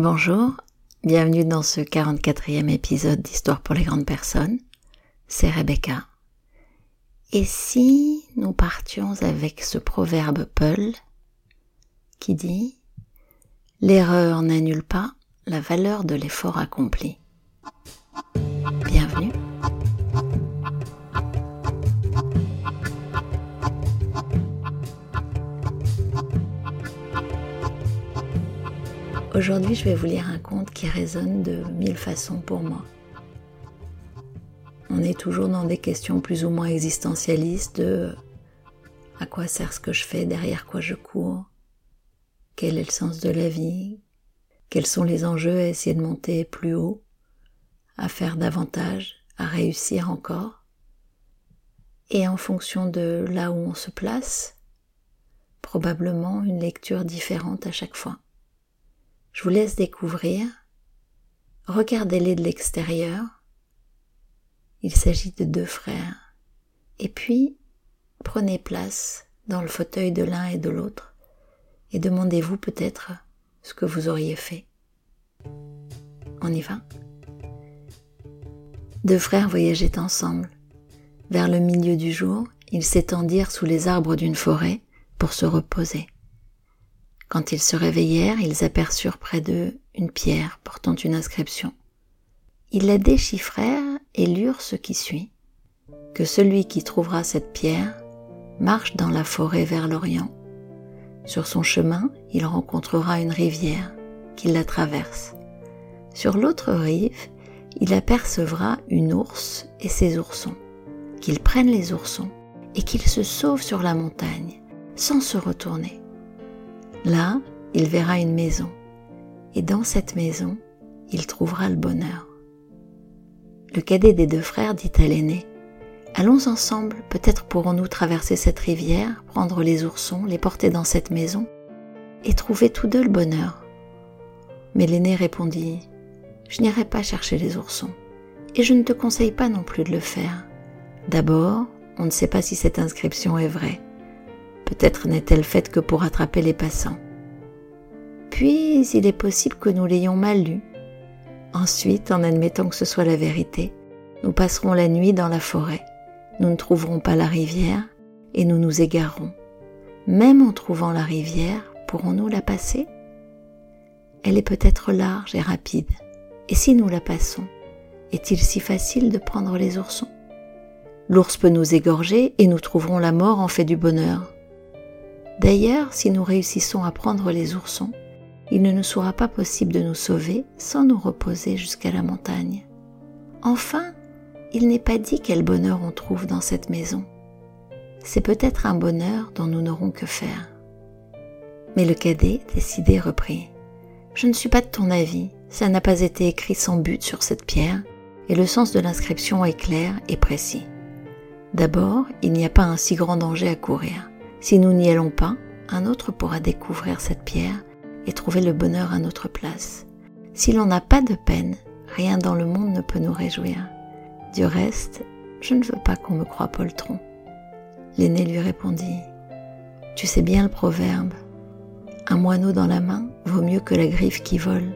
Bonjour, bienvenue dans ce 44e épisode d'Histoire pour les grandes personnes. C'est Rebecca. Et si nous partions avec ce proverbe Peul qui dit L'erreur n'annule pas la valeur de l'effort accompli. Aujourd'hui, je vais vous lire un conte qui résonne de mille façons pour moi. On est toujours dans des questions plus ou moins existentialistes de à quoi sert ce que je fais, derrière quoi je cours, quel est le sens de la vie, quels sont les enjeux à essayer de monter plus haut, à faire davantage, à réussir encore? Et en fonction de là où on se place, probablement une lecture différente à chaque fois. Je vous laisse découvrir. Regardez-les de l'extérieur. Il s'agit de deux frères. Et puis, prenez place dans le fauteuil de l'un et de l'autre et demandez-vous peut-être ce que vous auriez fait. On y va Deux frères voyageaient ensemble. Vers le milieu du jour, ils s'étendirent sous les arbres d'une forêt pour se reposer. Quand ils se réveillèrent, ils aperçurent près d'eux une pierre portant une inscription. Ils la déchiffrèrent et lurent ce qui suit. Que celui qui trouvera cette pierre marche dans la forêt vers l'Orient. Sur son chemin, il rencontrera une rivière, qu'il la traverse. Sur l'autre rive, il apercevra une ours et ses oursons. Qu'il prenne les oursons et qu'il se sauve sur la montagne, sans se retourner. Là, il verra une maison, et dans cette maison, il trouvera le bonheur. Le cadet des deux frères dit à l'aîné, Allons ensemble, peut-être pourrons-nous traverser cette rivière, prendre les oursons, les porter dans cette maison, et trouver tous deux le bonheur. Mais l'aîné répondit, Je n'irai pas chercher les oursons, et je ne te conseille pas non plus de le faire. D'abord, on ne sait pas si cette inscription est vraie. Peut-être n'est-elle faite que pour attraper les passants. Puis il est possible que nous l'ayons mal lue. Ensuite, en admettant que ce soit la vérité, nous passerons la nuit dans la forêt. Nous ne trouverons pas la rivière et nous nous égarerons. Même en trouvant la rivière, pourrons-nous la passer? Elle est peut-être large et rapide. Et si nous la passons, est-il si facile de prendre les oursons? L'ours peut nous égorger et nous trouverons la mort en fait du bonheur. D'ailleurs, si nous réussissons à prendre les oursons, il ne nous sera pas possible de nous sauver sans nous reposer jusqu'à la montagne. Enfin, il n'est pas dit quel bonheur on trouve dans cette maison. C'est peut-être un bonheur dont nous n'aurons que faire. Mais le cadet, décidé, reprit. Je ne suis pas de ton avis, ça n'a pas été écrit sans but sur cette pierre, et le sens de l'inscription est clair et précis. D'abord, il n'y a pas un si grand danger à courir. Si nous n'y allons pas, un autre pourra découvrir cette pierre et trouver le bonheur à notre place. Si l'on n'a pas de peine, rien dans le monde ne peut nous réjouir. Du reste, je ne veux pas qu'on me croie poltron. L'aîné lui répondit Tu sais bien le proverbe Un moineau dans la main vaut mieux que la griffe qui vole.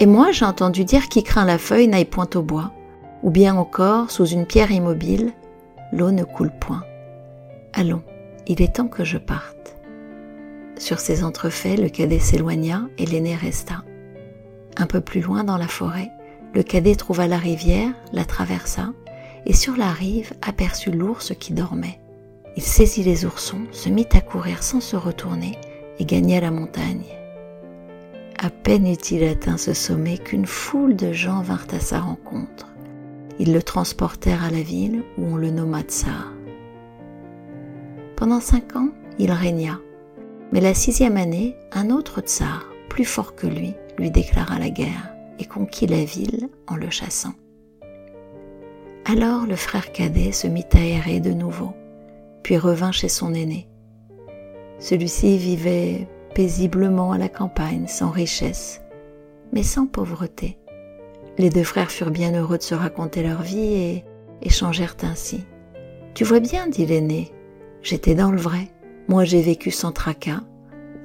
Et moi, j'ai entendu dire qui craint la feuille n'aille point au bois, ou bien encore, sous une pierre immobile, l'eau ne coule point. Allons, il est temps que je parte. Sur ces entrefaits, le cadet s'éloigna et l'aîné resta. Un peu plus loin dans la forêt, le cadet trouva la rivière, la traversa, et sur la rive aperçut l'ours qui dormait. Il saisit les oursons, se mit à courir sans se retourner et gagna la montagne. À peine eut-il atteint ce sommet qu'une foule de gens vinrent à sa rencontre. Ils le transportèrent à la ville où on le nomma tsar. Pendant cinq ans, il régna. Mais la sixième année, un autre tsar, plus fort que lui, lui déclara la guerre et conquit la ville en le chassant. Alors le frère cadet se mit à errer de nouveau, puis revint chez son aîné. Celui-ci vivait paisiblement à la campagne, sans richesse, mais sans pauvreté. Les deux frères furent bien heureux de se raconter leur vie et échangèrent ainsi. Tu vois bien, dit l'aîné, J'étais dans le vrai. Moi j'ai vécu sans tracas,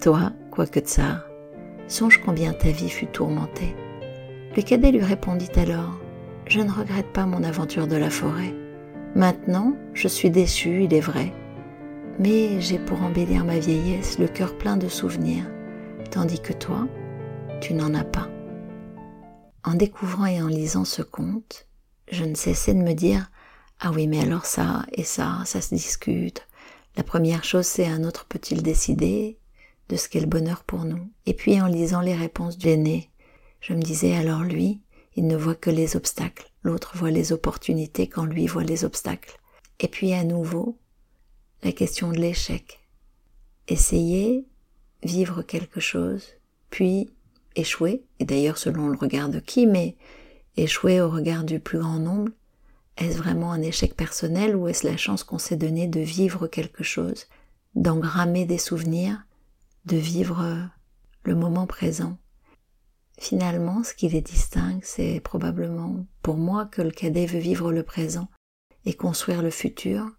toi, quoique tsar. Songe combien ta vie fut tourmentée. Le cadet lui répondit alors Je ne regrette pas mon aventure de la forêt. Maintenant, je suis déçu, il est vrai. Mais j'ai pour embellir ma vieillesse le cœur plein de souvenirs, tandis que toi, tu n'en as pas. En découvrant et en lisant ce conte, je ne cessais de me dire Ah oui, mais alors ça et ça, ça se discute. La première chose, c'est un autre peut-il décider de ce qu'est le bonheur pour nous? Et puis en lisant les réponses du aîné, je me disais alors lui, il ne voit que les obstacles, l'autre voit les opportunités quand lui voit les obstacles. Et puis à nouveau, la question de l'échec. Essayer, vivre quelque chose, puis échouer, et d'ailleurs selon le regard de qui, mais échouer au regard du plus grand nombre, est-ce vraiment un échec personnel ou est-ce la chance qu'on s'est donnée de vivre quelque chose, d'engrammer des souvenirs, de vivre le moment présent? Finalement, ce qui les distingue, c'est probablement pour moi que le cadet veut vivre le présent et construire le futur,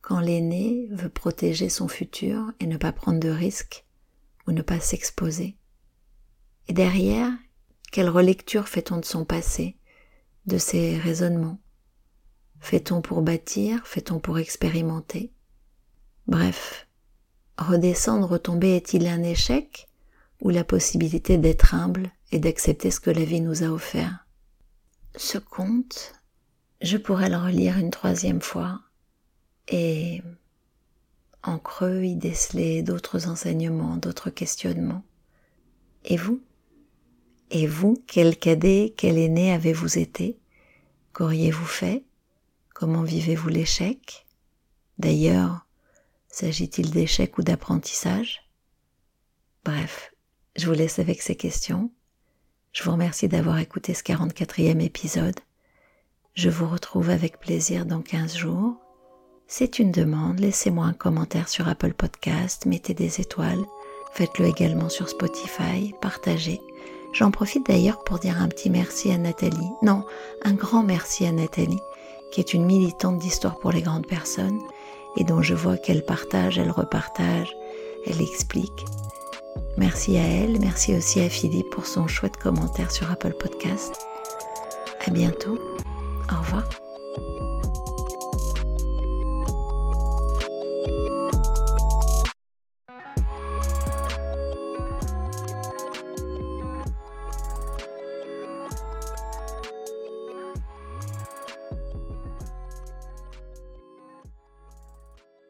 quand l'aîné veut protéger son futur et ne pas prendre de risques ou ne pas s'exposer. Et derrière, quelle relecture fait-on de son passé, de ses raisonnements? Fait-on pour bâtir Fait-on pour expérimenter? Bref, redescendre, retomber est-il un échec ou la possibilité d'être humble et d'accepter ce que la vie nous a offert? Ce conte, je pourrais le relire une troisième fois et en creux y déceler d'autres enseignements, d'autres questionnements. Et vous? Et vous, quel cadet, quel aîné avez-vous été? Qu'auriez-vous fait? Comment vivez-vous l'échec? D'ailleurs, s'agit-il d'échec ou d'apprentissage? Bref, je vous laisse avec ces questions. Je vous remercie d'avoir écouté ce 44e épisode. Je vous retrouve avec plaisir dans 15 jours. C'est une demande, laissez-moi un commentaire sur Apple Podcast, mettez des étoiles, faites-le également sur Spotify, partagez. J'en profite d'ailleurs pour dire un petit merci à Nathalie, non, un grand merci à Nathalie, qui est une militante d'histoire pour les grandes personnes et dont je vois qu'elle partage, elle repartage, elle explique. Merci à elle, merci aussi à Philippe pour son chouette commentaire sur Apple Podcast. À bientôt. Au revoir.